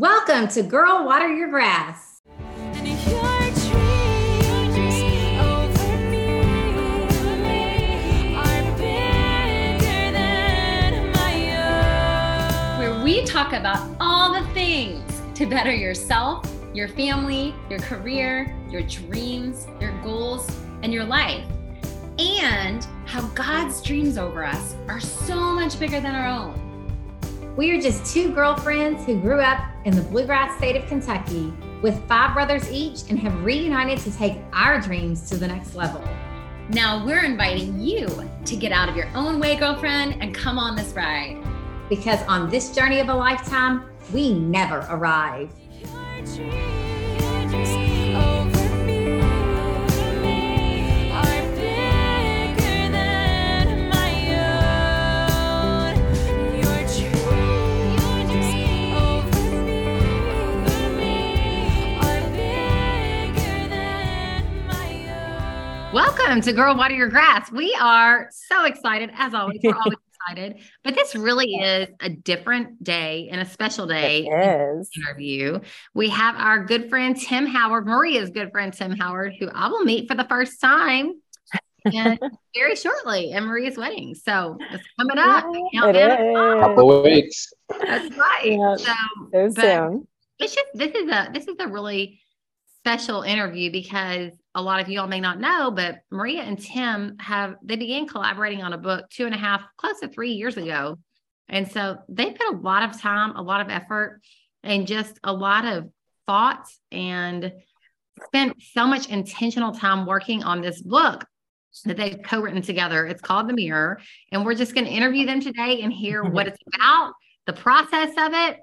Welcome to Girl Water Your Grass. Where we talk about all the things to better yourself, your family, your career, your dreams, your goals, and your life. And how God's dreams over us are so much bigger than our own. We are just two girlfriends who grew up in the bluegrass state of Kentucky with five brothers each and have reunited to take our dreams to the next level. Now we're inviting you to get out of your own way, girlfriend, and come on this ride. Because on this journey of a lifetime, we never arrive. Welcome to Girl Water Your Grass. We are so excited, as always. We're always excited, but this really is a different day and a special day. It is. Interview. We have our good friend Tim Howard, Maria's good friend Tim Howard, who I will meet for the first time. and very shortly at Maria's wedding. So it's coming up. Yeah, it is. Couple weeks. That's right. Yeah, so, So soon. it's just this is a this is a really special interview because a lot of you all may not know, but Maria and Tim have they began collaborating on a book two and a half, close to three years ago. And so they put a lot of time, a lot of effort, and just a lot of thoughts and spent so much intentional time working on this book that they've co-written together. It's called The Mirror. And we're just going to interview them today and hear what it's about, the process of it,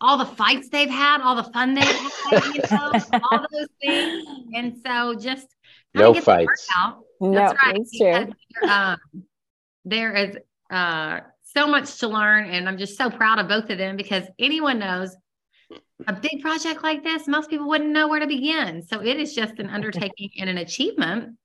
all the fights they've had, all the fun they've had, you know, all those things. And so just No get fights. No, That's right. it's true. because, um, there is uh, so much to learn, and I'm just so proud of both of them because anyone knows a big project like this, most people wouldn't know where to begin. So it is just an undertaking and an achievement.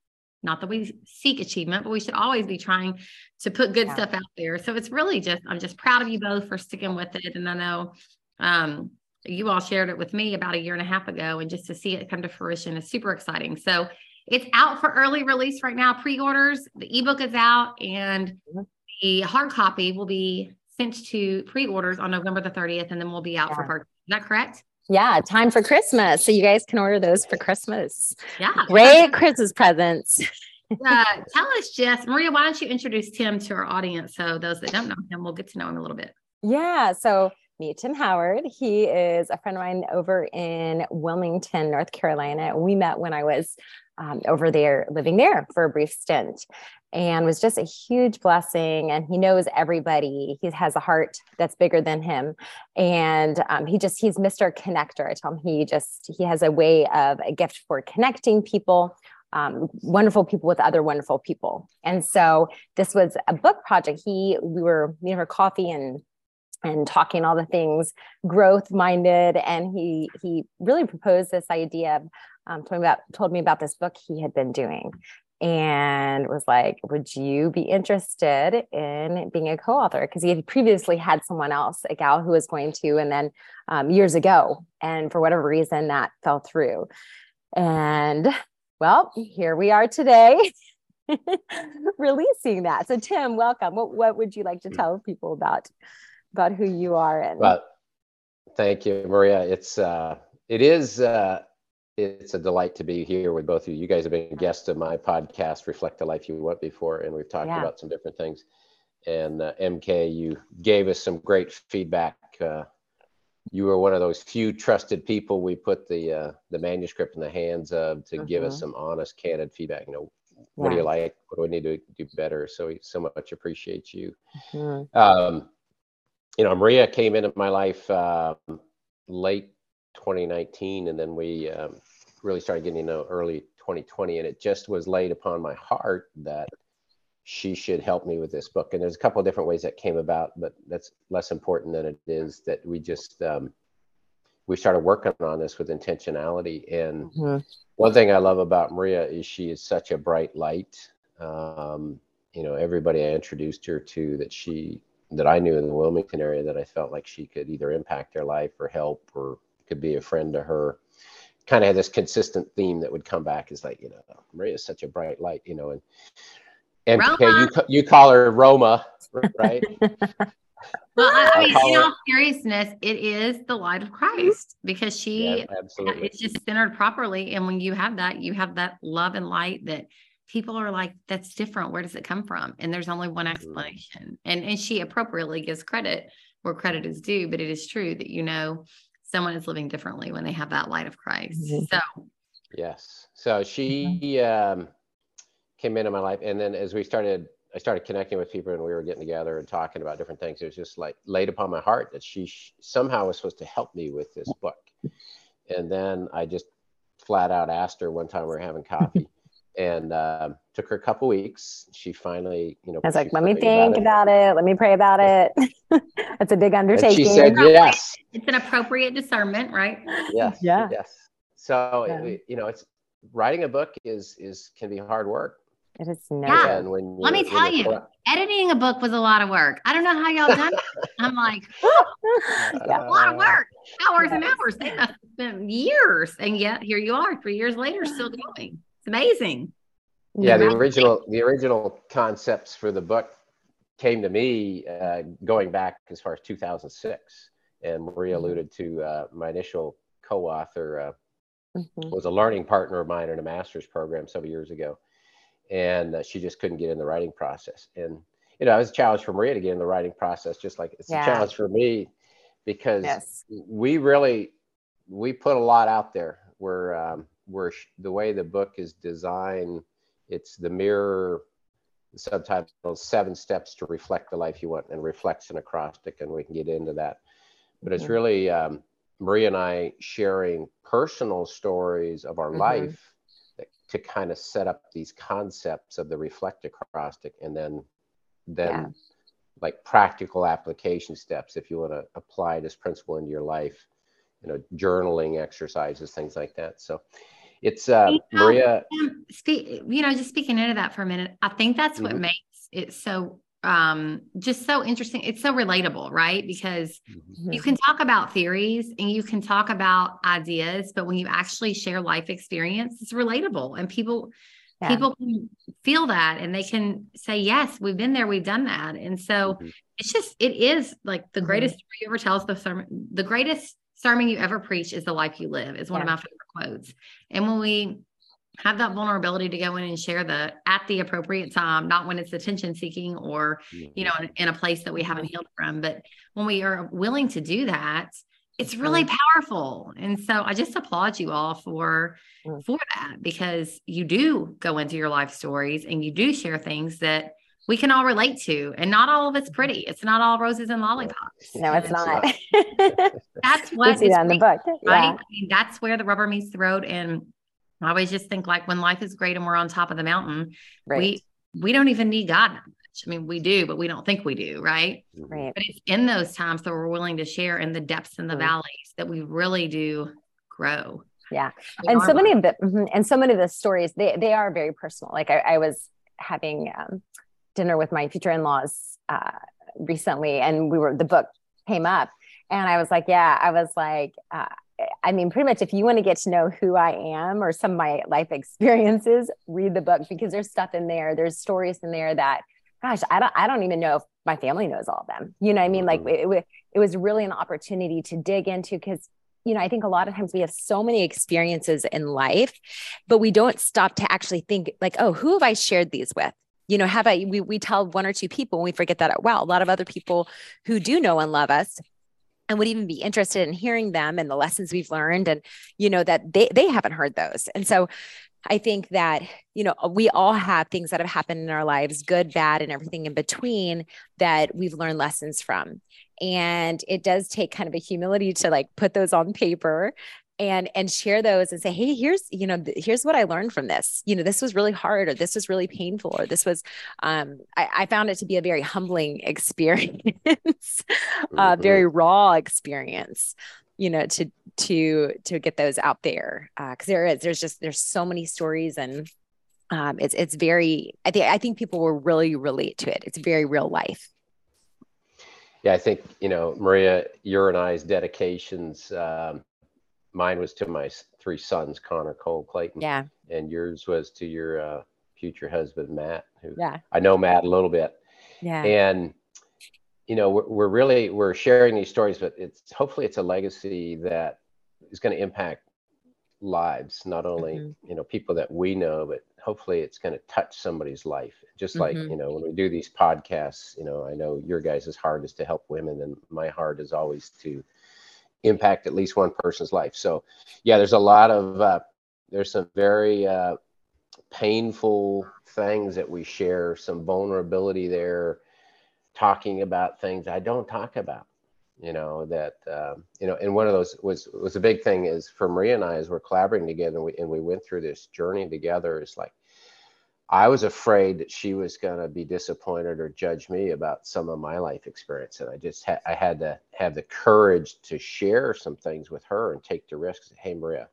Not that we seek achievement, but we should always be trying to put good Yeah. stuff out there. So it's really just, I'm just proud of you both for sticking with it. And I know um, you all shared it with me about a year and a half ago, and just to see it come to fruition is super exciting. So it's out for early release right now, pre orders. The ebook is out, and Mhm. the hard copy will be sent to pre orders on November the 30th, and then we'll be out for Yeah. purchase. Is that correct? Yeah, time for Christmas. So you guys can order those for Christmas. Yeah. Great Christmas presents. uh, tell us, Jess, Maria, why don't you introduce Tim to our audience so those that don't know him will get to know him a little bit? Yeah. So meet Tim Howard. He is a friend of mine over in Wilmington, North Carolina. We met when I was um, over there living there for a brief stint and was just a huge blessing. And he knows everybody. He has a heart that's bigger than him. And um, he just, he's Mr. Connector. I tell him he just, he has a way of a gift for connecting people. Um, wonderful people with other wonderful people. And so this was a book project. He, we were meeting for coffee and and talking all the things growth minded and he he really proposed this idea of um, told me about told me about this book he had been doing and was like would you be interested in being a co-author? Because he had previously had someone else a gal who was going to and then um, years ago and for whatever reason that fell through. And well here we are today releasing that. So tim welcome. What, what would you like to tell people about about who you are and Well, thank you, Maria. It's uh, it is uh, it's a delight to be here with both of you. You guys have been guests of my podcast, Reflect the Life You Want, before, and we've talked Yeah. about some different things. And uh, MK, you gave us some great feedback. Uh, you were one of those few trusted people we put the uh, the manuscript in the hands of to give us Mhm. some honest, candid feedback. You know, what do you like? What do we need to do better? So we so much appreciate you. Mhm. Um, you know, Maria came into my life um, late 2019, and then we um, really started getting to know early 2020. And it just was laid upon my heart that she should help me with this book. And there's a couple of different ways that came about, but that's less important than it is that we just um, we started working on this with intentionality. And Mhm. one thing I love about Maria is she is such a bright light. Um, you know, everybody I introduced her to that she that I knew in the Wilmington area that I felt like she could either impact their life or help or could be a friend to her. Kind of had this consistent theme that would come back is like, you know, Maria is such a bright light, you know, and and okay, you you call her Roma, right? well, I, mean, in all seriousness, it is the light of Christ because she yeah, absolutely. it's just centered properly. And when you have that, you have that love and light that people are like, that's different. Where does it come from? And there's only one mm-hmm. explanation. And and she appropriately gives credit where credit is due, but it is true that you know someone is living differently when they have that light of Christ. Mm-hmm. So yes. So she mm-hmm. um came into my life and then as we started I started connecting with people and we were getting together and talking about different things. It was just like laid upon my heart that she somehow was supposed to help me with this book. And then I just flat out asked her one time we were having coffee and uh, took her a couple weeks. She finally, you know, I was like, let me think about it. about it. Let me pray about it. That's a big undertaking. And she said, yes. It's an appropriate discernment, right? Yes. Yeah. Yes. So, yeah. It, you know, it's writing a book is, is, can be hard work. It is no yeah. When Let me tell you, editing a book was a lot of work. I don't know how y'all done it. I'm like, yeah. a lot of work, hours and hours. They must have spent years, and yet here you are, three years later, still going. It's amazing. Yeah, the original the original concepts for the book came to me uh, going back as far as 2006, and Maria mm-hmm. alluded to uh, my initial co-author uh, mm-hmm. was a learning partner of mine in a master's program several years ago and uh, she just couldn't get in the writing process. And you know, it was a challenge for Maria to get in the writing process, just like it's yeah. a challenge for me because yes. we really we put a lot out there. Where um, where the way the book is designed, it's the mirror. The subtitle seven steps to reflect the life you want and reflects an acrostic and we can get into that but it's really um, maria and i sharing personal stories of our mm-hmm. life to kind of set up these concepts of the reflect acrostic and then then yeah. like practical application steps if you want to apply this principle into your life you know journaling exercises things like that so it's uh you know, maria um, speak, you know just speaking into that for a minute i think that's what mm-hmm. makes it so um, just so interesting. It's so relatable, right? Because mm-hmm. you can talk about theories and you can talk about ideas, but when you actually share life experience, it's relatable and people yeah. people can feel that and they can say, yes, we've been there, we've done that. And so mm-hmm. it's just, it is like the mm-hmm. greatest story you ever tell us the sermon, the greatest sermon you ever preach is the life you live is one yeah. of my favorite quotes. And when we have that vulnerability to go in and share the at the appropriate time, not when it's attention seeking or, you know, in, in, a place that we haven't healed from. But when we are willing to do that, it's really powerful. And so I just applaud you all for mm. for that because you do go into your life stories and you do share things that we can all relate to and not all of it's pretty it's not all roses and lollipops no it's not that's what see that in the book right yeah. I mean, that's where the rubber meets the road and I always just think like when life is great and we're on top of the mountain, right. we we don't even need God that much. I mean, we do, but we don't think we do, right? Right. But it's in those times that we're willing to share in the depths and the mm-hmm. valleys that we really do grow. Yeah. and so many of the mm-hmm, and so many of the stories they they are very personal. Like I, I was having um, dinner with my future in-laws uh, recently and we were the book came up and I was like, yeah, I was like, uh, I mean, pretty much if you want to get to know who I am or some of my life experiences, read the book because there's stuff in there. There's stories in there that, gosh, I don't, I don't even know if my family knows all of them. You know I mean? Like mm-hmm. it, it was really an opportunity to dig into because you know, I think a lot of times we have so many experiences in life, but we don't stop to actually think like, oh, who have I shared these with? You know, have I, we, we tell one or two people and we forget that, wow, a lot of other people who do know and love us and would even be interested in hearing them and the lessons we've learned and you know that they they haven't heard those. And so i think that you know we all have things that have happened in our lives good bad and everything in between that we've learned lessons from. And it does take kind of a humility to like put those on paper and and share those and say hey here's you know here's what i learned from this you know this was really hard or this was really painful or this was um i, I found it to be a very humbling experience mm-hmm. uh very raw experience you know to to to get those out there because uh, there is there's just there's so many stories and um it's it's very i think i think people will really relate to it it's very real life yeah, I think you know Maria, your and I's dedications. Um, mine was to my three sons, Connor, Cole, Clayton. Yeah. And yours was to your uh, future husband, Matt. Who yeah. I know Matt a little bit. Yeah. And you know, we're, we're really we're sharing these stories, but it's hopefully it's a legacy that is going to impact lives, not only mm-hmm. you know people that we know, but hopefully it's going to touch somebody's life. Just like mm-hmm. you know when we do these podcasts, you know, I know your guys' heart is to help women, and my heart is always to impact at least one person's life. So, yeah, there's a lot of uh, there's some very uh, painful things that we share, some vulnerability there, talking about things I don't talk about. You know that uh, you know, and one of those was was a big thing is for Maria and I as we're collaborating together, and we and we went through this journey together. Is like I was afraid that she was going to be disappointed or judge me about some of my life experience, and I just had I had to have the courage to share some things with her and take the risks. Hey, Maria,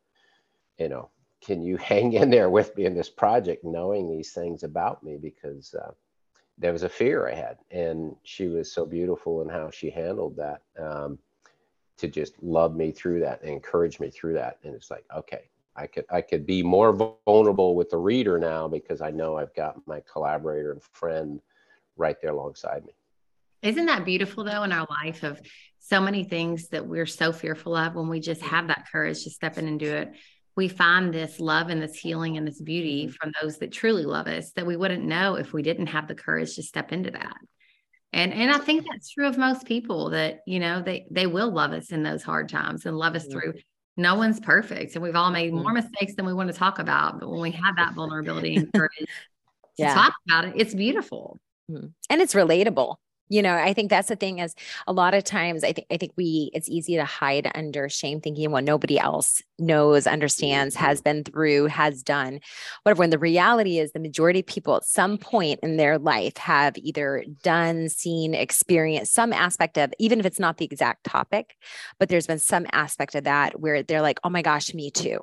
you know, can you hang in there with me in this project, knowing these things about me because uh, there was a fear I had, and she was so beautiful in how she handled that. Um, to just love me through that and encourage me through that, and it's like, okay, I could I could be more vulnerable with the reader now because I know I've got my collaborator and friend right there alongside me. Isn't that beautiful though in our life of so many things that we're so fearful of when we just have that courage to step in and do it. We find this love and this healing and this beauty mm-hmm. from those that truly love us that we wouldn't know if we didn't have the courage to step into that. And and I think that's true of most people that, you know, they they will love us in those hard times and love us mm-hmm. through no one's perfect and we've all made more mm-hmm. mistakes than we want to talk about but when we have that vulnerability and courage yeah. to talk about it it's beautiful mm-hmm. and it's relatable you know i think that's the thing is a lot of times i think i think we it's easy to hide under shame thinking what nobody else knows mm-hmm. understands has been through has done. Whatever when the reality is the majority of people at some point in their life have either done seen experienced some aspect of even if it's not the exact topic but there's been some aspect of that where they're like oh my gosh me too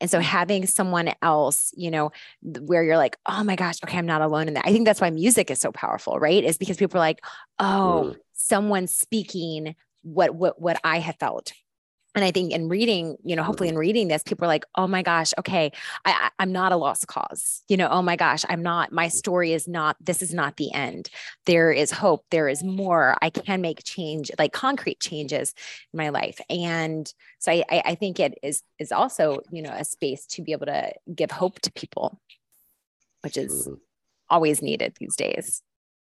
and so having someone else, you know, where you're like, oh my gosh, okay, I'm not alone in that. I think that's why music is so powerful, right? Is because people are like, oh, mm. someone's speaking what what what I have felt and I think in reading, you know, hopefully mm-hmm. in reading this, people are like, oh my gosh, okay, I, I, am not a lost cause. You know, oh my gosh, I'm not, my story is not, this is not the end. There is hope. There is more. I can make change, like concrete changes in my life. And so I, I think it is is also, you know, a space to be able to give hope to people, which is mm-hmm. always needed these days.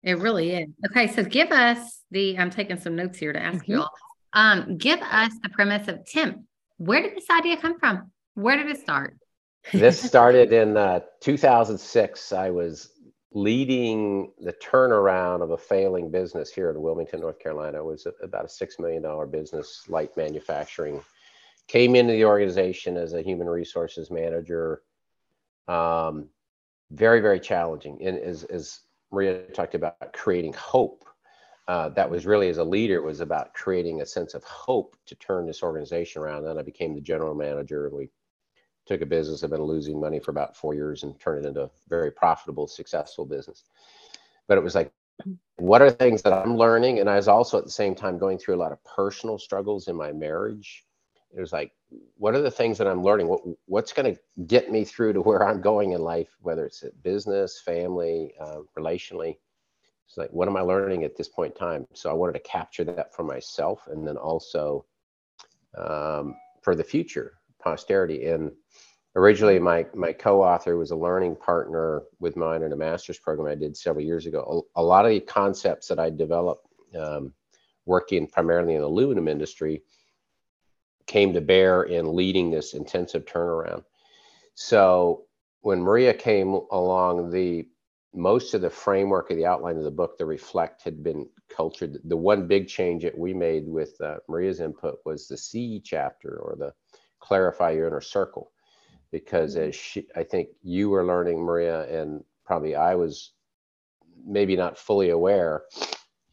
It really is. Okay, so give us the I'm taking some notes here to ask mm-hmm. you all. Um, give us the premise of Tim. Where did this idea come from? Where did it start? this started in uh, 2006. I was leading the turnaround of a failing business here in Wilmington, North Carolina. It was about a $6 million business, light manufacturing. Came into the organization as a human resources manager. Um, very, very challenging. And as, as Maria talked about, creating hope uh, that was really as a leader it was about creating a sense of hope to turn this organization around. Then I became the general manager, and we took a business that had been losing money for about four years and turned it into a very profitable, successful business. But it was like, what are things that I'm learning? And I was also at the same time going through a lot of personal struggles in my marriage. It was like, what are the things that I'm learning? What, what's going to get me through to where I'm going in life, whether it's business, family, uh, relationally? It's like, what am I learning at this point in time? So I wanted to capture that for myself and then also um, for the future, posterity. And originally, my, my co author was a learning partner with mine in a master's program I did several years ago. A, a lot of the concepts that I developed um, working primarily in the aluminum industry came to bear in leading this intensive turnaround. So when Maria came along, the most of the framework of the outline of the book, the reflect, had been cultured. The one big change that we made with uh, Maria's input was the C chapter or the clarify your inner circle, because mm-hmm. as she, I think you were learning, Maria, and probably I was maybe not fully aware,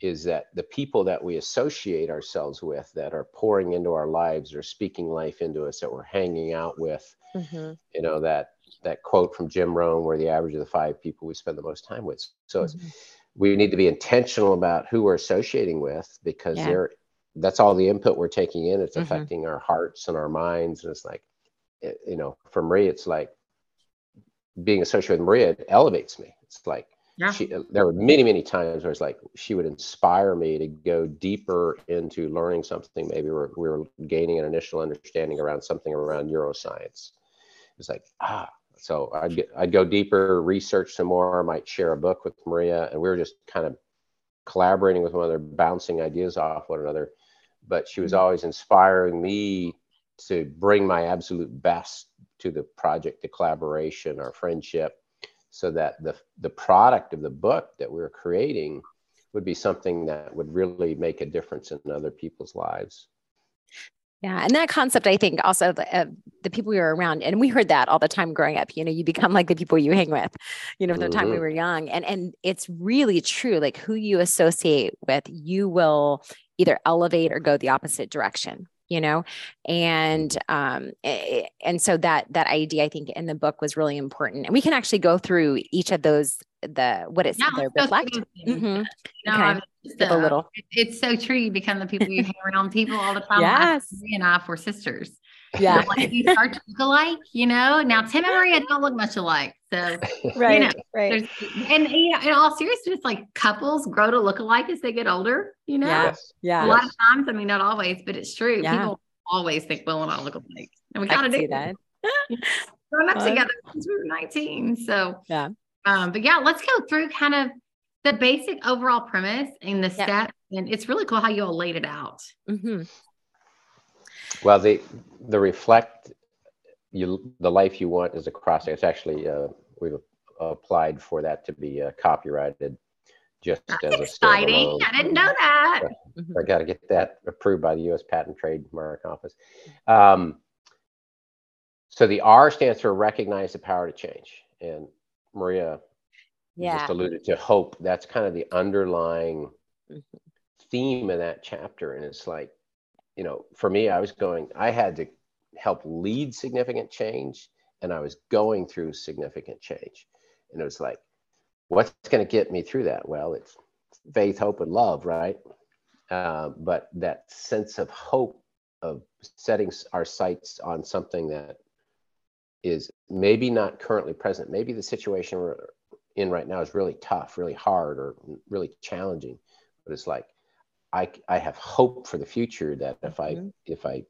is that the people that we associate ourselves with that are pouring into our lives or speaking life into us that we're hanging out with, mm-hmm. you know, that that quote from Jim Rohn, where the average of the five people we spend the most time with. So mm-hmm. we need to be intentional about who we're associating with because Yeah. they're that's all the input we're taking in. It's Mhm. affecting our hearts and our minds. And it's like, it- you know, for Maria, it's like being associated with Maria elevates me. It's like Yeah. she, there were many, many times where it's like she would inspire me to go deeper into learning something. Maybe we're, we were gaining an initial understanding around something around neuroscience. It's like, ah, so I'd get, I'd go deeper, research some more. I might share a book with Maria, and we were just kind of collaborating with one another, bouncing ideas off one another. But she was mm-hmm. always inspiring me to bring my absolute best to the project, the collaboration, our friendship, so that the the product of the book that we were creating would be something that would really make a difference in other people's lives. Yeah, and that concept, I think, also the, uh, the people we were around, and we heard that all the time growing up. You know, you become like the people you hang with. You know, from the time we Mhm. were young, and and it's really true. Like who you associate with, you will either elevate or go the opposite direction. You know, and um, eh, and so that that idea, I think, in the book was really important, and we can actually go through each of those. The what it's the let's reflect. Mm-hmm. No, Okay. Just, a uh, little. It's so true. You become the people you hang around. People all the time. Yes. Maria and I for sisters. Yeah. Like, you start to look alike, you know. Now Tim and Maria don't look much alike. So right. know, right. and you know, in all seriousness, like couples grow to look alike as they get older, you know. Yeah. Yes. Yeah. A lot of times, I mean, not always, but it's true. Yeah. People always think Will and I look alike. And we I kind can of see do. that. Grown up together since we were 19. So Yeah. Um, but yeah, let's go through kind of the basic overall premise and the Yeah. steps. And it's really cool how you all laid it out. hmm Well, the the reflect you the life you want is a cross. It's actually uh, we've applied for that to be uh, copyrighted, just as That's a exciting. standalone. I didn't know that. I got to get that approved by the U.S. Patent Trademark Office. Um, so the R stands for recognize the power to change, and Maria Yeah. just alluded to hope. That's kind of the underlying Mhm. theme of that chapter. And it's like, you know, for me, I was going, I had to help lead significant change, and I was going through significant change. And it was like, what's going to get me through that? Well, it's faith, hope, and love, right? Uh, but that sense of hope of setting our sights on something that is maybe not currently present. Maybe the situation we're in right now is really tough, really hard, or really challenging. But it's like I I have hope for the future that if I Mhm. if I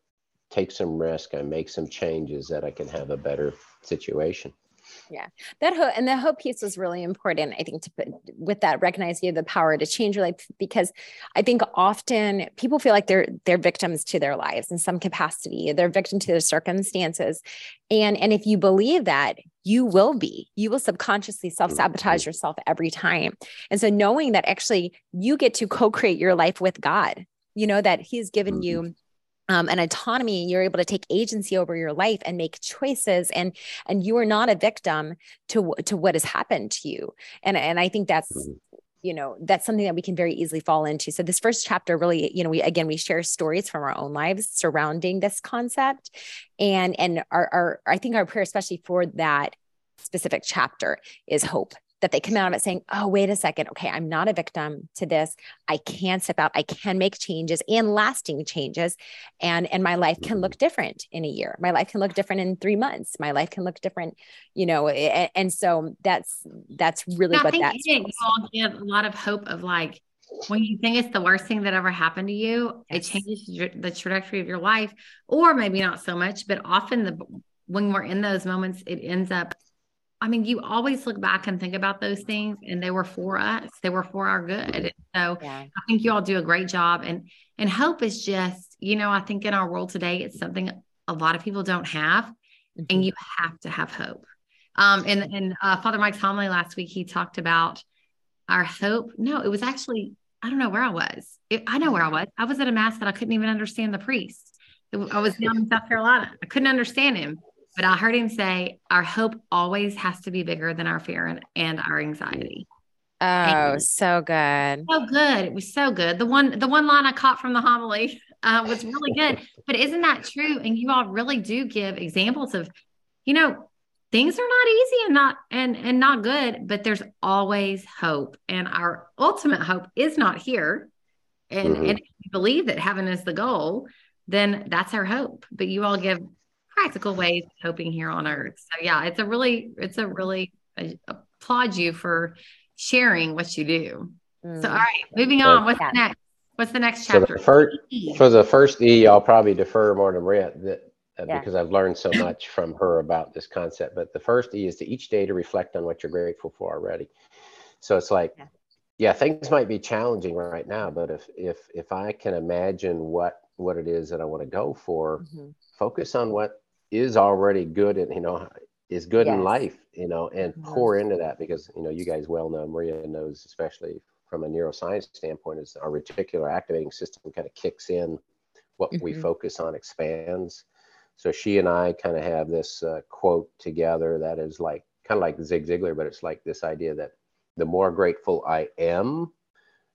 take some risk, I make some changes, that I can have a better situation. That hope and the hope piece was really important i think to put with that recognize you have the power to change your life because i think often people feel like they're they're victims to their lives in some capacity. They're victim to their circumstances. And and if you believe that you will be. You will subconsciously self-sabotage mm-hmm. yourself every time. And so knowing that actually you get to co-create your life with god you know that he's given you mm-hmm. Um, an autonomy you're able to take agency over your life and make choices and and you are not a victim to to what has happened to you. And and i think that's Mhm. you know that's something that we can very easily fall into. So this first chapter really you know we again we share stories from our own lives surrounding this concept. And and our, our i think our prayer especially for that specific chapter is hope that they come out of it saying oh wait a second. Okay i'm not a victim to this. I can step out. I can make changes and lasting changes. And and my life can look different in a year. My life can look different in three months. My life can look different you know and, and so that's that's really I what that's you all get a lot of hope of like when you think it's the worst thing that ever happened to you, it changes the trajectory of your life, or maybe not so much, but often the when we're in those moments, it ends up. I mean, you always look back and think about those things, and they were for us. They were for our good. And so yeah I think you all do a great job. And and hope is just, you know, I think in our world today, it's something a lot of people don't have Mhm. and you have to have hope. Um, and and uh, Father Mike's homily last week, he talked about our hope. No, it was actually I don't know where I was. It, I know where I was. I was at a mass that I couldn't even understand the priest. I was down in South Carolina. I couldn't understand him, but I heard him say, "Our hope always has to be bigger than our fear and, and our anxiety." oh so good So good. It was so good. The one the one line I caught from the homily uh, was really good. But isn't that true? And you all really do give examples of, you know, things are not easy and not and and not good but there's always hope and our ultimate hope is not here and mm-hmm. and if you believe that heaven is the goal then that's our hope but you all give practical ways of hoping here on earth so yeah it's a really it's a really I applaud you for sharing what you do mm. so all right moving on what's yeah. next what's the next chapter so the first, for the first e i'll probably defer more to Maria that uh, yeah. because I've learned so much from her about this concept. But the first E is to each day to reflect on what you're grateful for already. So it's like, yeah, yeah things might be challenging right now, but if if if I can imagine what what it is that I want to go for, mm-hmm. focus on what is already good and you know is good yes. in life, you know, and mm-hmm. pour into that because you know you guys well know Maria knows especially from a neuroscience standpoint is our reticular activating system kind of kicks in what mm-hmm. we focus on expands so she and I kind of have this uh, quote together that is like kind of like Zig Ziglar, but it's like this idea that the more grateful I am,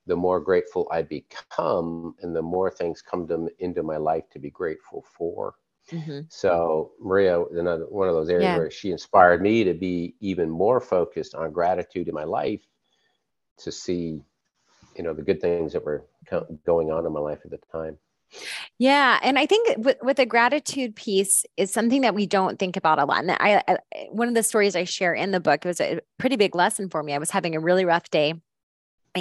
the more grateful I become, and the more things come to, into my life to be grateful for. Mm-hmm. So Maria, another one of those areas yeah. where she inspired me to be even more focused on gratitude in my life, to see, you know, the good things that were going on in my life at the time. Yeah, and I think with, with the gratitude piece is something that we don't think about a lot. And I, I, one of the stories I share in the book was a pretty big lesson for me. I was having a really rough day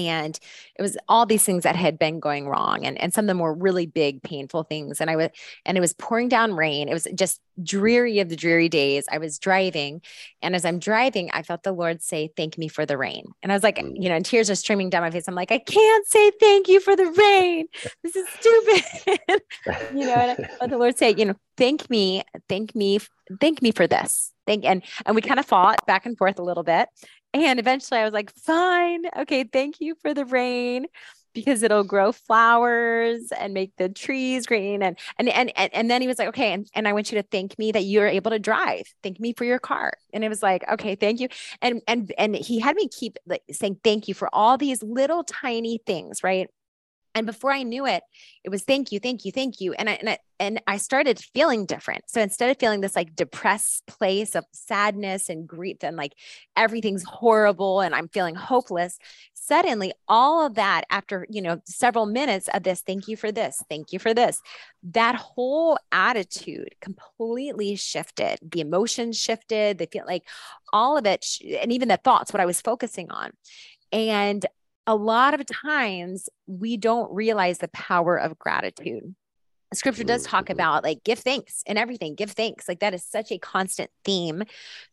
and it was all these things that had been going wrong and, and some of them were really big painful things and i was and it was pouring down rain. It was just dreary of the dreary days. I was driving and as i'm driving i felt the lord say thank me for the rain. And i was like mm. you know and tears are streaming down my face. I'm like i can't say thank you for the rain. This is stupid. You know and I, the lord say you know thank me thank me thank me for this. Thank and and we kind of fought back and forth a little bit and eventually I was like, fine. Okay. Thank you for the rain because it'll grow flowers and make the trees green. And, and, and, and then he was like, okay. And, and I want you to thank me that you're able to drive. Thank me for your car. And it was like, okay, thank you. And, and, and he had me keep like saying, thank you for all these little tiny things. Right. And before I knew it, it was thank you, thank you, thank you. And I, and I, and I started feeling different. So instead of feeling this like depressed place of sadness and grief and like everything's horrible and I'm feeling hopeless, suddenly all of that after, you know, several minutes of this, thank you for this, thank you for this, that whole attitude completely shifted. The emotions shifted, they feel like all of it, and even the thoughts, what I was focusing on. And a lot of times we don't realize the power of gratitude. Scripture does talk mm-hmm. about like give thanks and everything, give thanks. Like that is such a constant theme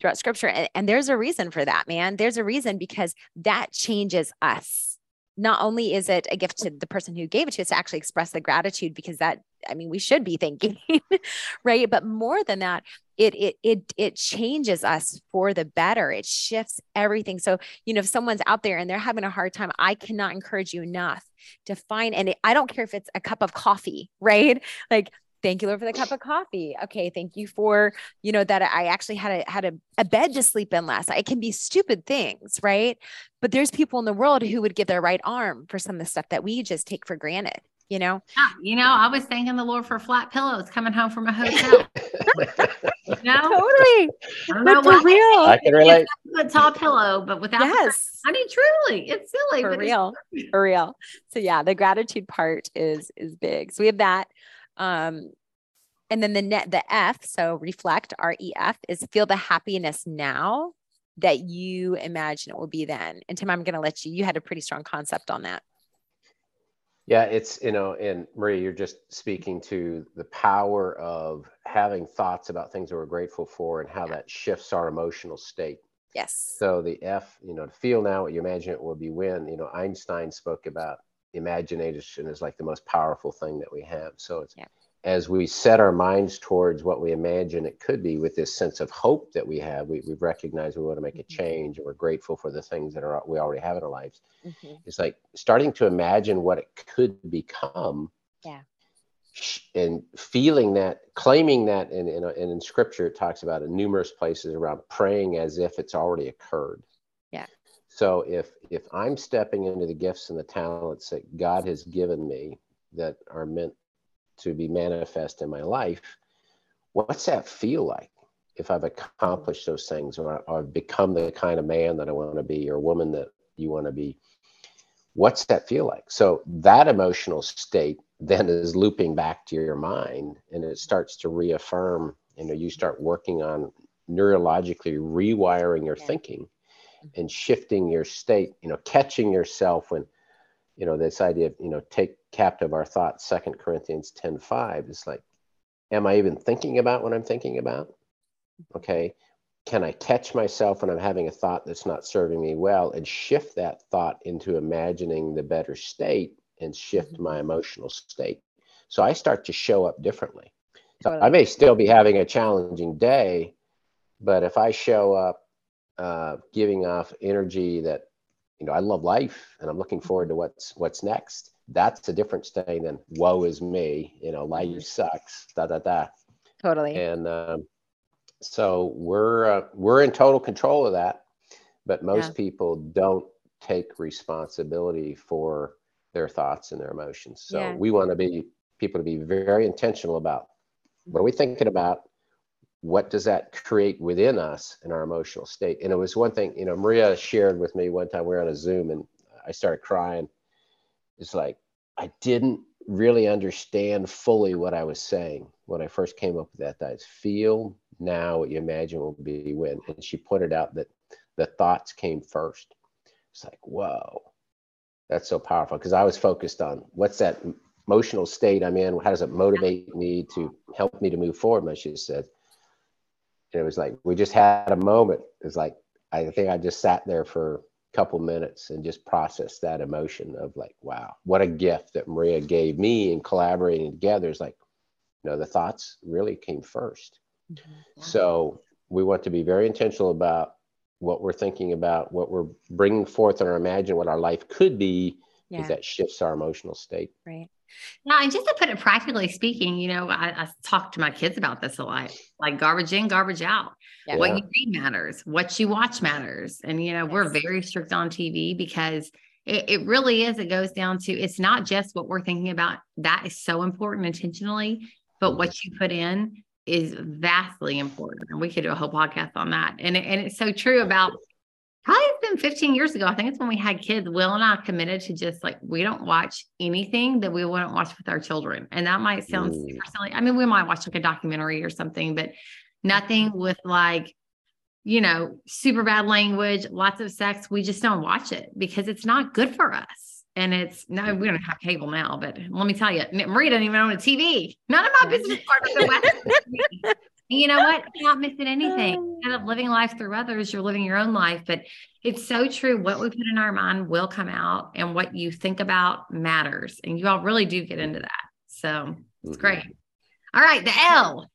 throughout scripture. And, and there's a reason for that, man. There's a reason because that changes us not only is it a gift to the person who gave it to us to actually express the gratitude because that i mean we should be thinking right? But more than that it it it it changes us for the better. It shifts everything. So you know if someone's out there and they're having a hard time i cannot encourage you enough to find and i don't care if it's a cup of coffee right? Like thank you Lord for the cup of coffee. Okay, thank you for, you know, that I actually had a had a, a bed to sleep in last night. It can be stupid things, right? But there's people in the world who would give their right arm for some of the stuff that we just take for granted you know? Yeah, you know, I was thanking the Lord for flat pillows coming home from a hotel. you know? Totally. I don't know real. I can relate. A tall pillow, but without yes. The, I mean, truly, it's silly. For real. For real. So yeah, the gratitude part is is big. So we have that. Um, and then the net, the F, so reflect, R E F, is feel the happiness now that you imagine it will be then. And Tim, I'm going to let you, you had a pretty strong concept on that. Yeah, it's, you know, and Marie, you're just speaking to the power of having thoughts about things that we're grateful for and how that shifts our emotional state. Yes. So the F, you know, to feel now what you imagine it will be when, you know, Einstein spoke about imagination is like the most powerful thing that we have. So it's yeah as we set our minds towards what we imagine it could be with this sense of hope that we have, we, we've recognized we want to make a mm-hmm. change and we're grateful for the things that are we already have in our lives. Mm-hmm. It's like starting to imagine what it could become. Yeah. And feeling that, claiming that, and, and, and in scripture, it talks about in numerous places around praying as if it's already occurred. Yeah. So if if I'm stepping into the gifts and the talents that God has given me that are meant to be manifest in my life, what's that feel like? if I've accomplished those things or, or I've become the kind of man that I want to be or woman that you want to be, what's that feel like? So that emotional state then is looping back to your mind and it starts to reaffirm, you know, you start working on neurologically rewiring your thinking and shifting your state, you know, catching yourself when, you know, this idea of, you know, take captive our thoughts, Second Corinthians 10 5 is like, am I even thinking about what I'm thinking about? Okay. Can I catch myself when I'm having a thought that's not serving me well and shift that thought into imagining the better state and shift mm-hmm. my emotional state? So I start to show up differently. So I may still be having a challenging day, but if I show up uh, giving off energy that, you know, I love life and I'm looking forward to what's what's next, that's a different thing than woe is me, you know, life mm-hmm. sucks, da da da. Totally. And um, so we're uh, we're in total control of that, but most yeah. people don't take responsibility for their thoughts and their emotions. So yeah. we want to be people to be very intentional about what are we thinking about what does that create within us in our emotional state and it was one thing you know maria shared with me one time we were on a zoom and i started crying it's like i didn't really understand fully what i was saying when i first came up with that that is feel now what you imagine will be when. And she pointed out that the thoughts came first. It's like, whoa, that's so powerful. Because I was focused on what's that emotional state I'm in? How does it motivate me to help me to move forward? And she said, and it was like, we just had a moment. It's like, I think I just sat there for a couple minutes and just processed that emotion of like, wow, what a gift that Maria gave me and collaborating together is like, you know, the thoughts really came first. Mm-hmm. So we want to be very intentional about what we're thinking about, what we're bringing forth and imagine what our life could be, yeah. because that shifts our emotional state. Right. Now, and just to put it practically speaking, you know, I, I talk to my kids about this a lot, like garbage in, garbage out. Yeah. What you read matters, what you watch matters. And, you know, yes. we're very strict on TV because it, it really is. It goes down to it's not just what we're thinking about. That is so important intentionally, but mm-hmm. what you put in is vastly important. And we could do a whole podcast on that. And, and it's so true about probably it's been 15 years ago. I think it's when we had kids. Will and I committed to just like, we don't watch anything that we wouldn't watch with our children. And that might sound super mm. silly. I mean, we might watch like a documentary or something, but nothing with like, you know, super bad language, lots of sex. We just don't watch it because it's not good for us. And it's no, we don't have cable now, but let me tell you, Marie doesn't even own a TV. None of my business partners you know what? You're not missing anything. Instead of living life through others, you're living your own life. But it's so true. What we put in our mind will come out, and what you think about matters. And you all really do get into that. So it's great. Mm-hmm. All right, the L.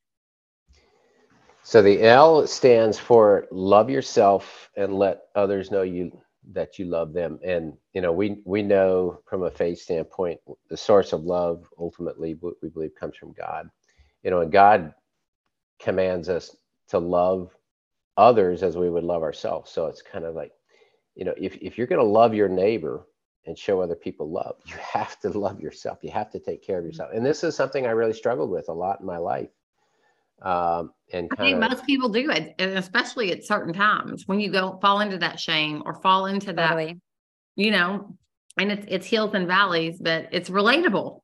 So the L stands for love yourself and let others know you that you love them and you know we we know from a faith standpoint the source of love ultimately we believe comes from god you know and god commands us to love others as we would love ourselves so it's kind of like you know if, if you're going to love your neighbor and show other people love you have to love yourself you have to take care of yourself and this is something i really struggled with a lot in my life um, and I think of, most people do it, and especially at certain times when you go fall into that shame or fall into that, totally. you know, and it's it's hills and valleys, but it's relatable.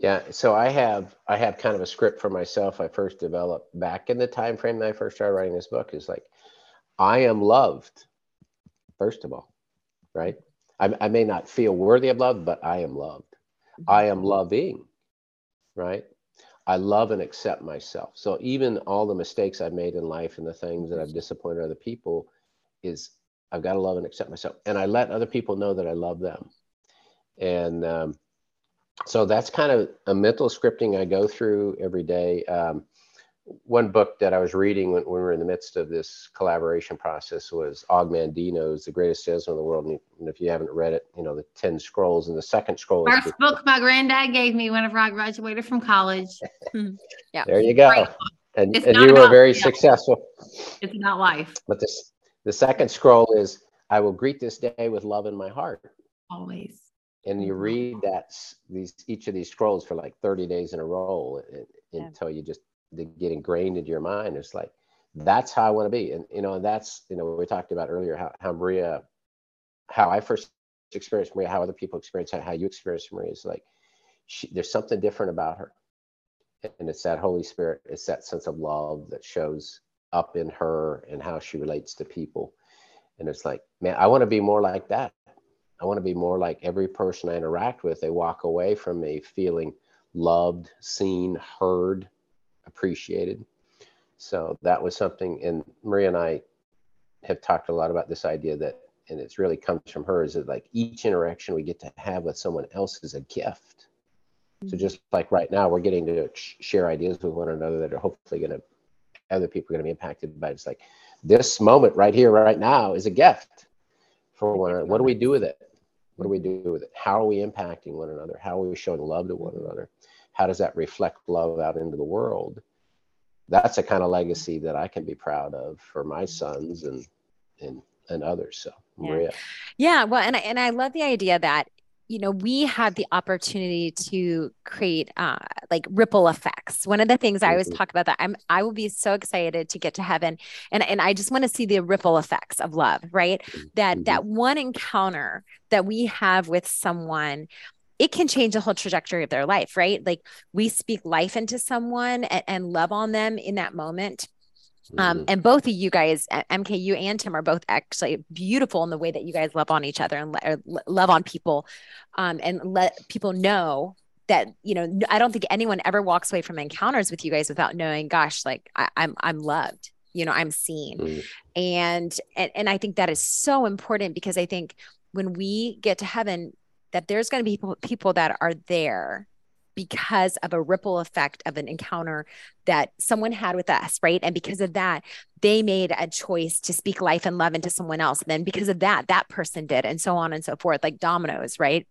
Yeah, so I have I have kind of a script for myself. I first developed back in the time frame that I first started writing this book is like, I am loved, first of all, right? I, I may not feel worthy of love, but I am loved. I am mm-hmm. loving, right? I love and accept myself. So even all the mistakes I've made in life and the things that I've disappointed other people is I've got to love and accept myself. And I let other people know that I love them. And um, so that's kind of a mental scripting I go through every day. Um, one book that I was reading when, when, we were in the midst of this collaboration process was Og Mandino's The Greatest Salesman in the World. And if you haven't read it, you know, the 10 scrolls and the second scroll. First book my granddad gave me whenever I graduated from college. Hmm. yeah. There you go. And, and you were very successful. It's not life. But this, the second scroll is I will greet this day with love in my heart. Always. And you mm-hmm. read that these each of these scrolls for like 30 days in a row yeah. until you just they get ingrained into your mind. It's like that's how I want to be. And, you know, that's, you know, we talked about earlier how, how Maria, how I first experienced Maria, how other people experience how, how you experience Maria is like, she, there's something different about her. And it's that Holy Spirit, it's that sense of love that shows up in her and how she relates to people. And it's like, man, I want to be more like that. I want to be more like every person I interact with. They walk away from me feeling loved, seen, heard, appreciated. So that was something, and Maria and I have talked a lot about this idea that, and it's really comes from her, is that like each interaction we get to have with someone else is a gift. So mm-hmm. just like right now, we're getting to share ideas with one another that are hopefully going to, other people are going to be impacted by. It's like this moment right here, right now, is a gift for one another. What do we do with it? What do we do with it? How are we impacting one another? How are we showing love to one another? How does that reflect love out into the world? that's a kind of legacy that I can be proud of for my sons and and and others. So Maria. Yeah, well, and I, and I love the idea that you know we have the opportunity to create uh, like ripple effects one of the things i always mm-hmm. talk about that i'm i will be so excited to get to heaven and and i just want to see the ripple effects of love right mm-hmm. that mm-hmm. that one encounter that we have with someone it can change the whole trajectory of their life, right? Like we speak life into someone and, and love on them in that moment. Um, and both of you guys, MKU and Tim, are both actually beautiful in the way that you guys love on each other and le- love on people, um, and let people know that you know. I don't think anyone ever walks away from encounters with you guys without knowing, gosh, like I, am I'm, I'm loved. You know, I'm seen, mm-hmm. and, and and I think that is so important because I think when we get to heaven, that there's going to be people, people that are there because of a ripple effect of an encounter that someone had with us, right? And because of that, they made a choice to speak life and love into someone else. And then because of that, that person did, and so on and so forth, like dominoes, right?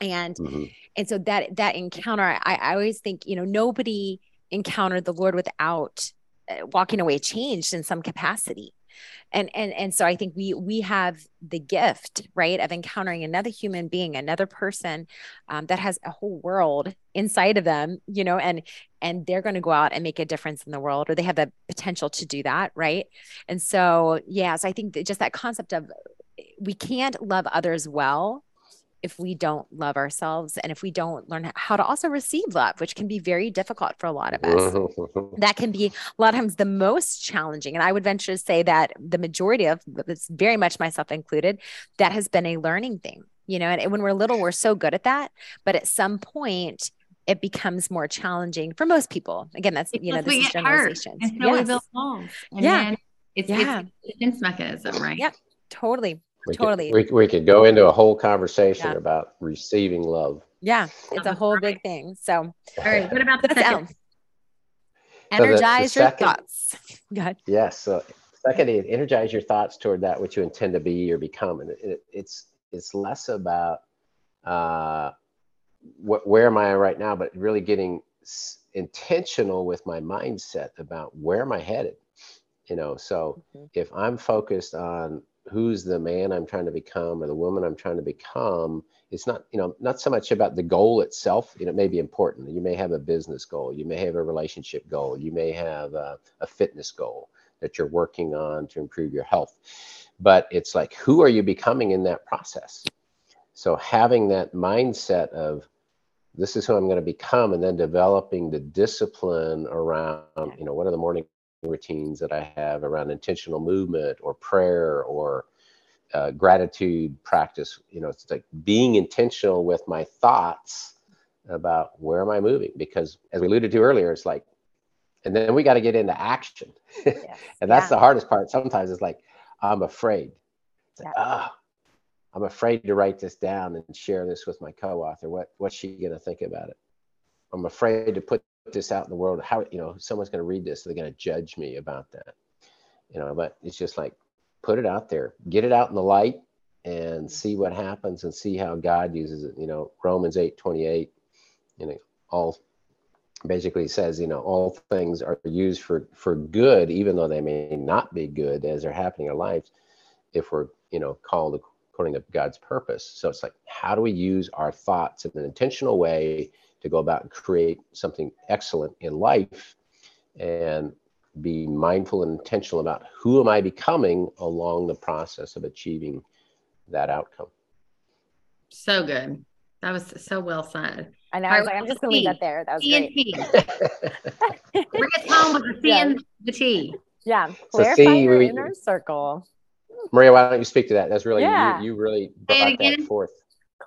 And mm-hmm. and so that that encounter, I, I always think, you know, nobody encountered the Lord without uh, walking away changed in some capacity and and and so i think we we have the gift right of encountering another human being another person um, that has a whole world inside of them you know and and they're going to go out and make a difference in the world or they have the potential to do that right? And so yeah so i think that just that concept of we can't love others well if we don't love ourselves and if we don't learn how to also receive love, which can be very difficult for a lot of us. that can be a lot of times the most challenging. And I would venture to say that the majority of it's very much myself included, that has been a learning thing. You know, and when we're little, we're so good at that. But at some point, it becomes more challenging for most people. Again, that's you know, this is generalization. And so yes. we build walls. And yeah. It's, yeah. it's a defense mechanism, right? Yep. Totally. We totally. Could, we, we could go into a whole conversation yeah. about receiving love. Yeah, it's a whole big thing. So, all right, what about the second? Energize so the, the your second, thoughts. Go ahead. Yes. So, second is energize your thoughts toward that which you intend to be or become, and it, it's it's less about uh, what where am I right now, but really getting intentional with my mindset about where am I headed. You know, so mm-hmm. if I'm focused on who's the man I'm trying to become or the woman I'm trying to become. It's not, you know, not so much about the goal itself. You know, it may be important. You may have a business goal. You may have a relationship goal. You may have a, a fitness goal that you're working on to improve your health. But it's like, who are you becoming in that process? So having that mindset of this is who I'm going to become, and then developing the discipline around, you know, what are the morning routines that I have around intentional movement or prayer or uh, gratitude practice. You know, it's like being intentional with my thoughts about where am I moving? Because as we alluded to earlier, it's like, and then we got to get into action. Yes. and that's yeah. the hardest part. Sometimes it's like, I'm afraid. It's like, yeah. oh, I'm afraid to write this down and share this with my co-author. What what's she gonna think about it? I'm afraid to put this out in the world how you know someone's going to read this they're going to judge me about that you know but it's just like put it out there get it out in the light and see what happens and see how god uses it you know romans 8 28 you know all basically says you know all things are used for for good even though they may not be good as they're happening in our lives if we're you know called according to god's purpose. So it's like how do we use our thoughts in an intentional way to go about and create something excellent in life. And be mindful and intentional about who am I becoming along the process of achieving that outcome. So good. That was so well said. I know. I was like, I'm just gonna leave that there. That was T great. Bring us home with the C Yeah. and the T. Yeah. So Clarify see, your we- inner circle. Maria, why don't you speak to that? That's really Yeah. you, you really brought that forth.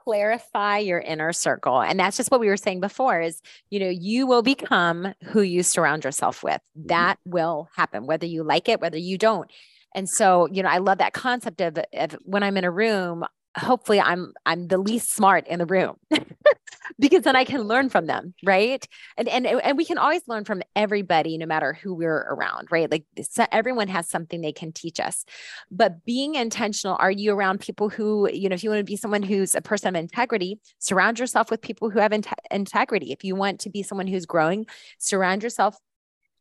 Clarify your inner circle. And that's just what we were saying before is you know you will become who you surround yourself with. Mm-hmm. that will happen whether you like it whether you don't. And so you know i love that concept of, of when i'm in a room hopefully i'm i'm the least smart in the room because then i can learn from them right? And and and we can always learn from everybody no matter who we're around right? Like so everyone has something they can teach us. But being intentional are you around people who you know if you want to be someone who's a person of integrity surround yourself with people who have inte- integrity. If you want to be someone who's growing surround yourself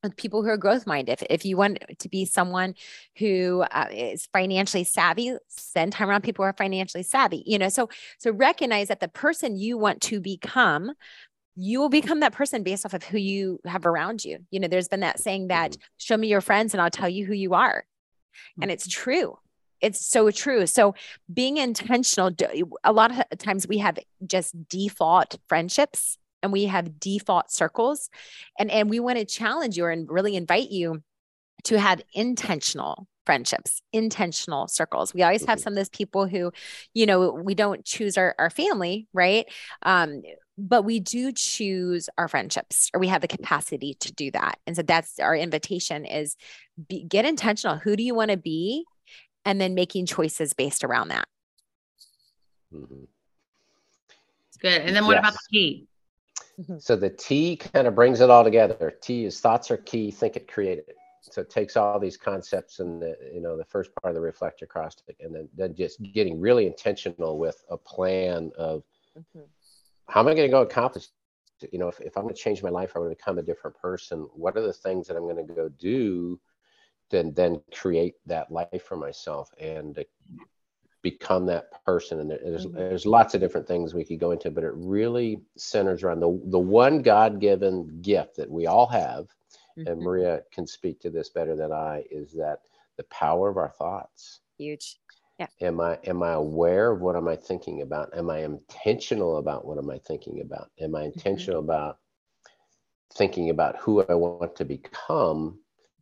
with people who are growth minded. If, if you want to be someone who uh, is financially savvy, spend time around people who are financially savvy. You know, so so recognize that the person you want to become, you will become that person based off of who you have around you. You know, there's been that saying that show me your friends and I'll tell you who you are, and it's true. It's so true. So being intentional. A lot of times we have just default friendships and we have default circles. And and we want to challenge you and really invite you to have intentional friendships intentional circles. We always have some of those people who you know we don't choose our, our family right? Um but we do choose our friendships or we have the capacity to do that. And so that's our invitation is be, get intentional. Who do you want to be? And then making choices based around that. Mhm. It's good. And then what about the Yes. T? So the T kind of brings it all together. T is thoughts are key, think it, create it. So it takes all these concepts and the, you know, the first part of the reflector acrostic, and then, then just getting really intentional with a plan of mm-hmm. how am I going to go accomplish? You know, if, if I'm going to change my life, I'm going to become a different person. What are the things that I'm going to go do to then create that life for myself and become that person? And there- there's Mhm. there's lots of different things we could go into, but it really centers around the the one God-given gift that we all have. And Mhm. Maria can speak to this better than I. Is that the power of our thoughts? huge yeah am i am i aware of what am i thinking about am i intentional about what am i thinking about am i intentional about thinking about who i want to become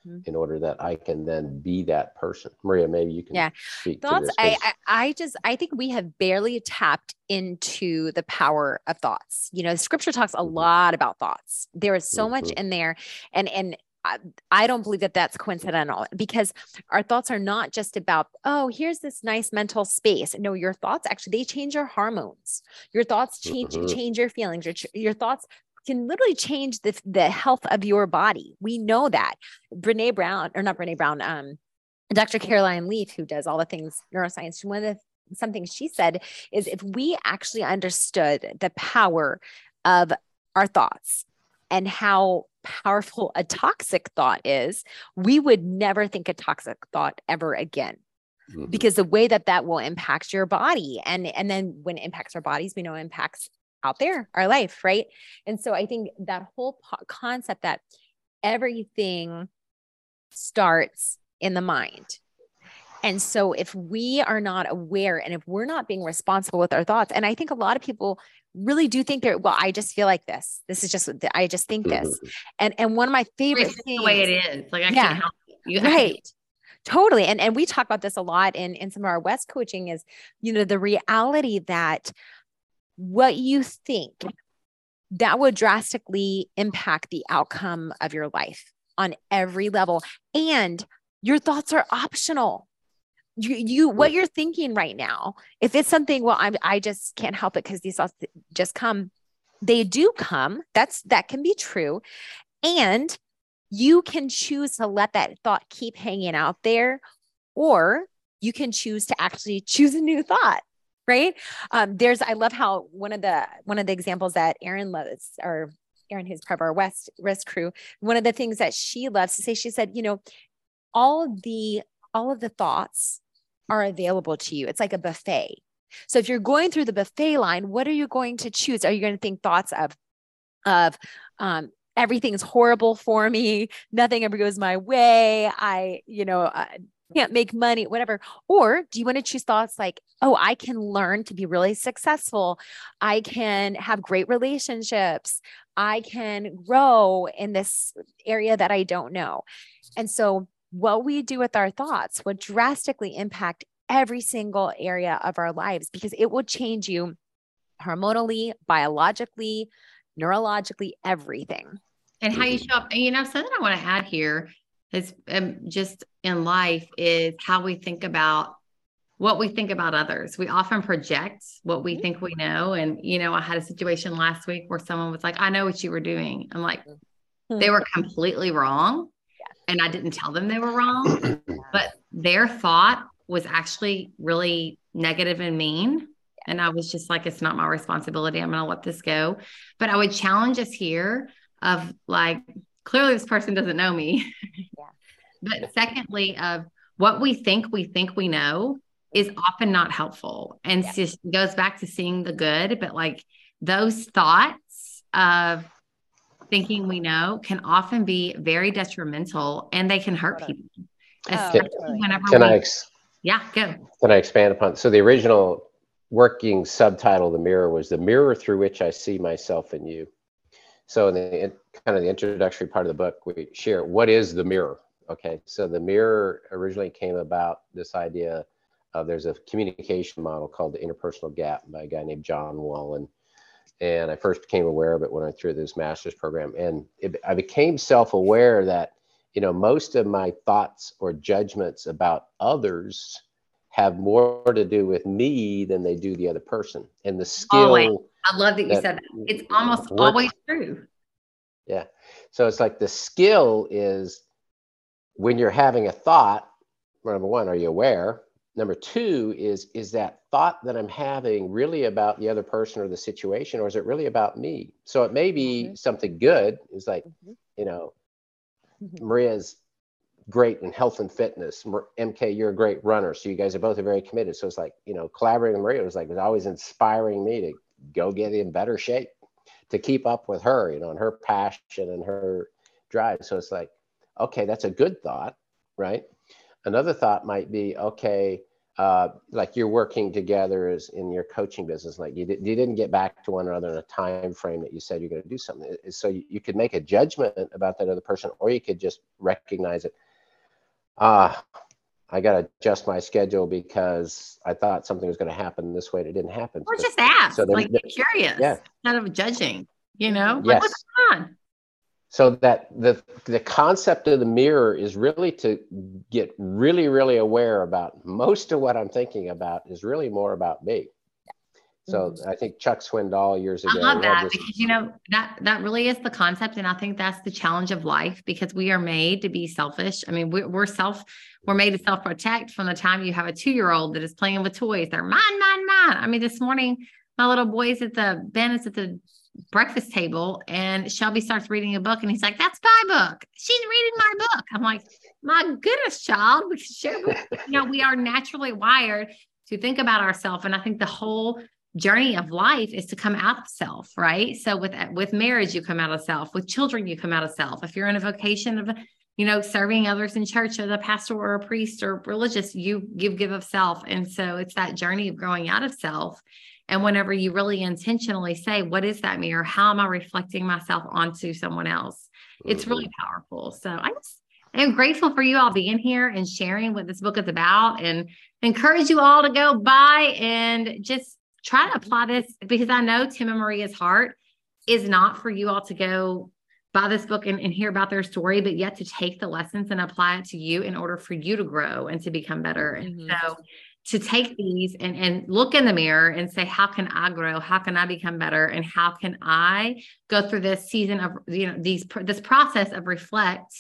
Mhm. in order that i can then be that person maria maybe you can Yeah. speak thoughts to this I i just i think we have barely tapped into the power of thoughts you know scripture talks a Mhm. lot about thoughts there is so much Mhm. in there and and I, I don't believe that that's coincidental because our thoughts are not just about oh here's this nice mental space no your thoughts actually they change your hormones your thoughts change Mhm. change your feelings your, your thoughts can literally change the, the health of your body we know that brene brown or not brene brown um Dr. Caroline Leaf, who does all the things neuroscience, one of the something she said is if we actually understood the power of our thoughts and how powerful a toxic thought is, we would never think a toxic thought ever again Mhm. because the way that that will impact your body and and then when it impacts our bodies we know it impacts out there our life right and so i think that whole po- concept that everything starts in the mind and so if we are not aware and if we're not being responsible with our thoughts and i think a lot of people really do think they're well i just feel like this this is just i just think this Mhm. and and one of my favorite It's things the way it is. Like I Yeah. can't help. You right totally and and we talk about this a lot in in some of our west coaching is you know the reality that what you think that would drastically impact the outcome of your life on every level. And your thoughts are optional. You you what you're thinking right now if it's something well i'm i just can't help it because these thoughts just come. They do come. That's that can be true. And you can choose to let that thought keep hanging out there or you can choose to actually choose a new thought right um, there's i love how one of the one of the examples that aaron loves or aaron who's part of our west west crew one of the things that she loves to say she said you know all the all of the thoughts are available to you it's like a buffet so if you're going through the buffet line what are you going to choose are you going to think thoughts of of um, everything's horrible for me. Nothing ever goes my way. I, you know, I can't make money, whatever. Or do you want to choose thoughts like, oh, I can learn to be really successful. I can have great relationships. I can grow in this area that I don't know. And so, what we do with our thoughts will drastically impact every single area of our lives because it will change you hormonally, biologically, neurologically, everything. And how you mm-hmm. show up. And you know, something I want to add here is um, just in life is how we think about what we think about others. We often project what we think we know. And, you know, I had a situation last week where someone was like, I know what you were doing. I'm like, mm-hmm. they were completely wrong. And I didn't tell them they were wrong, but their thought was actually really negative and mean. And I was just like, it's not my responsibility. I'm going to let this go. But I would challenge us here of like, clearly this person doesn't know me. Yeah. but secondly, of what we think we think we know is often not helpful. And yeah. just goes back to seeing the good, but like those thoughts of thinking we know can often be very detrimental and they can hurt people. Especially oh, whenever can we, I ex- yeah, go. Can I expand upon so the original working subtitle the mirror was the mirror through which I see myself in you. So in the in kind of the introductory part of the book, we share what is the mirror. Okay, so the mirror originally came about this idea of there's a communication model called the interpersonal gap by a guy named John Wallen. And I first became aware of it when I through this master's program. And it, I became self aware that, you know, most of my thoughts or judgments about others have more to do with me than they do the other person. And the skill. Always. I love that you that said that. It's almost always true. Yeah. So it's like the skill is when you're having a thought, number one, are you aware? Number two is, is that thought that I'm having really about the other person or the situation, or is it really about me? So it may be mm-hmm. something good. It's like, mm-hmm. you know, mm-hmm. Maria's great in health and fitness. MK, you're a great runner. So you guys are both are very committed. So it's like, you know, collaborating with Maria was like, it was always inspiring me to go get in better shape to keep up with her, you know, and her passion and her drive. So it's like, okay, that's a good thought, right? Another thought might be, okay, uh, like you're working together as in your coaching business, like you, did, you didn't get back to one another in a time frame that you said you're going to do something. So you, you could make a judgment about that other person, or you could just recognize it. Ah, I got to adjust my schedule because I thought something was going to happen this way and it didn't happen. Or just ask, so like, be curious, yeah. instead of judging, you know, yes. Like, what's going on? So that the the concept of the mirror is really to get really really aware about most of what I'm thinking about is really more about me. So mm-hmm. I think Chuck Swindoll years ago. I love that this- because you know that that really is the concept, and I think that's the challenge of life because we are made to be selfish. I mean, we're, we're self, we're made to self protect from the time you have a two year old that is playing with toys. They're mine, mine, mine. I mean, this morning my little boy's at the Ben is at the breakfast table, and Shelby starts reading a book, and he's like, "That's my book. She's reading my book." I'm like, "My goodness, child, we share." you know, we are naturally wired to think about ourselves, and I think the whole journey of life is to come out of self right? So with with marriage you come out of self. With children you come out of self. If you're in a vocation of you know serving others in church as a pastor or a priest or religious you give give of self. And so it's that journey of growing out of self. And whenever you really intentionally say what is that mirror how am i reflecting myself onto someone else? It's really mm-hmm. powerful. So i just I'm grateful for you all being here and sharing what this book is about and encourage you all to go buy and just try to apply this because I know Tim and Maria's heart is not for you all to go buy this book and, and hear about their story, but yet to take the lessons and apply it to you in order for you to grow and to become better. And mm-hmm. so to take these and, and look in the mirror and say, how can I grow? How can I become better? And how can I go through this season of, you know, these, this process of reflect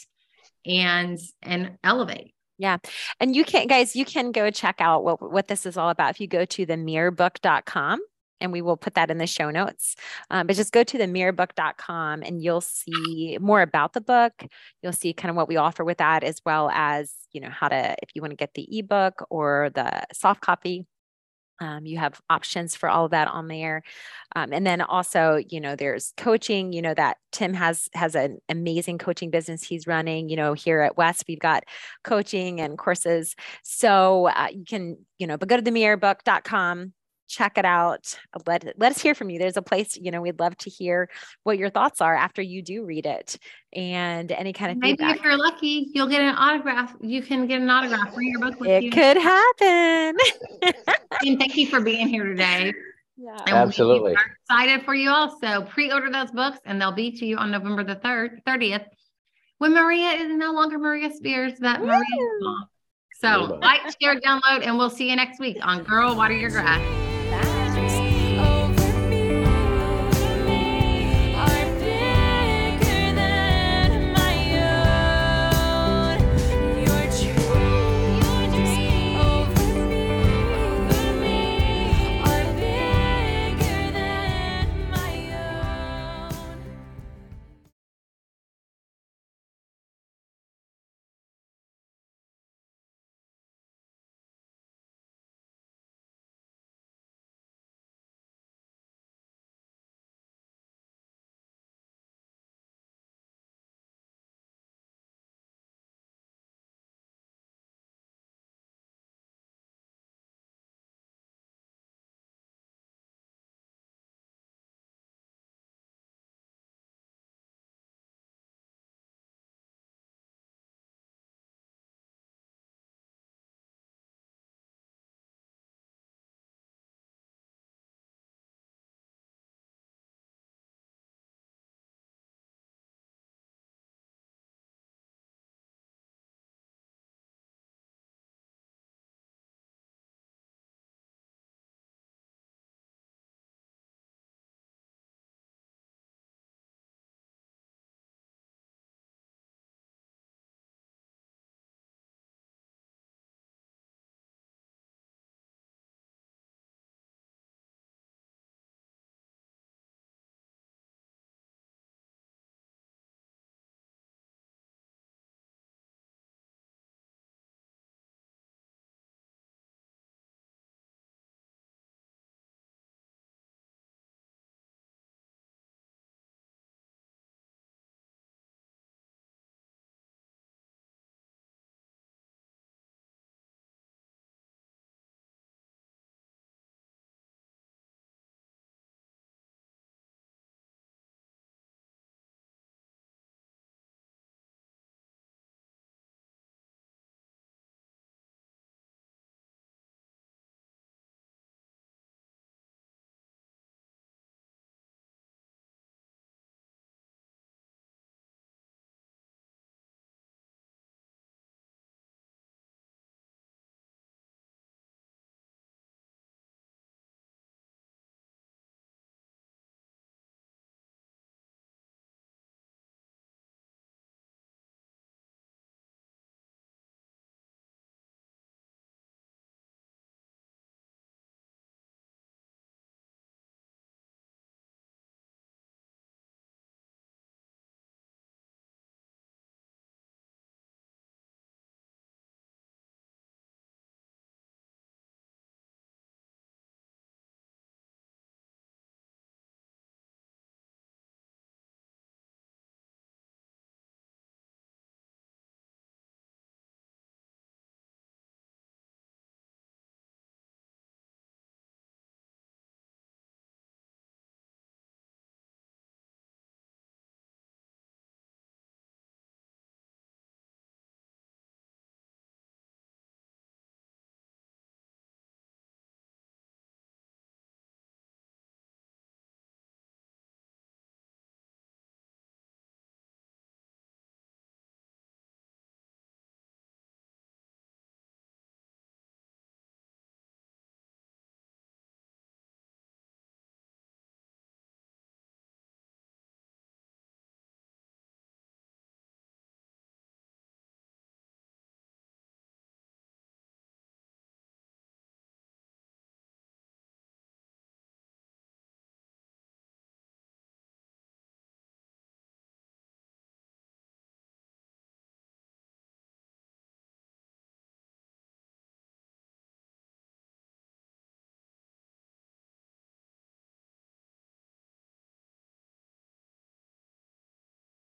and, and elevate. Yeah. And you can, guys, you can go check out what, what this is all about if you go to the mirrorbook.com and we will put that in the show notes. Um, but just go to the mirrorbook.com and you'll see more about the book. You'll see kind of what we offer with that, as well as, you know, how to, if you want to get the ebook or the soft copy, Um, you have options for all of that on there. Um, and then also, you know, there's coaching, you know, that Tim has has an amazing coaching business he's running, you know, here at West, we've got coaching and courses. So uh, you can, you know, but go to themirrorbook.com check it out. Let, let us hear from you. There's a place, you know, we'd love to hear what your thoughts are after you do read it and any kind of maybe feedback. if you're lucky, you'll get an autograph. You can get an autograph for your book with it you. could happen. and thank you for being here today. yeah. And we Absolutely. are excited for you also. Pre-order those books and they'll be to you on November the 3rd, 30th when Maria is no longer Maria Spears, but Maria Woo! So like, share, download, and we'll see you next week on Girl Water Your Grass.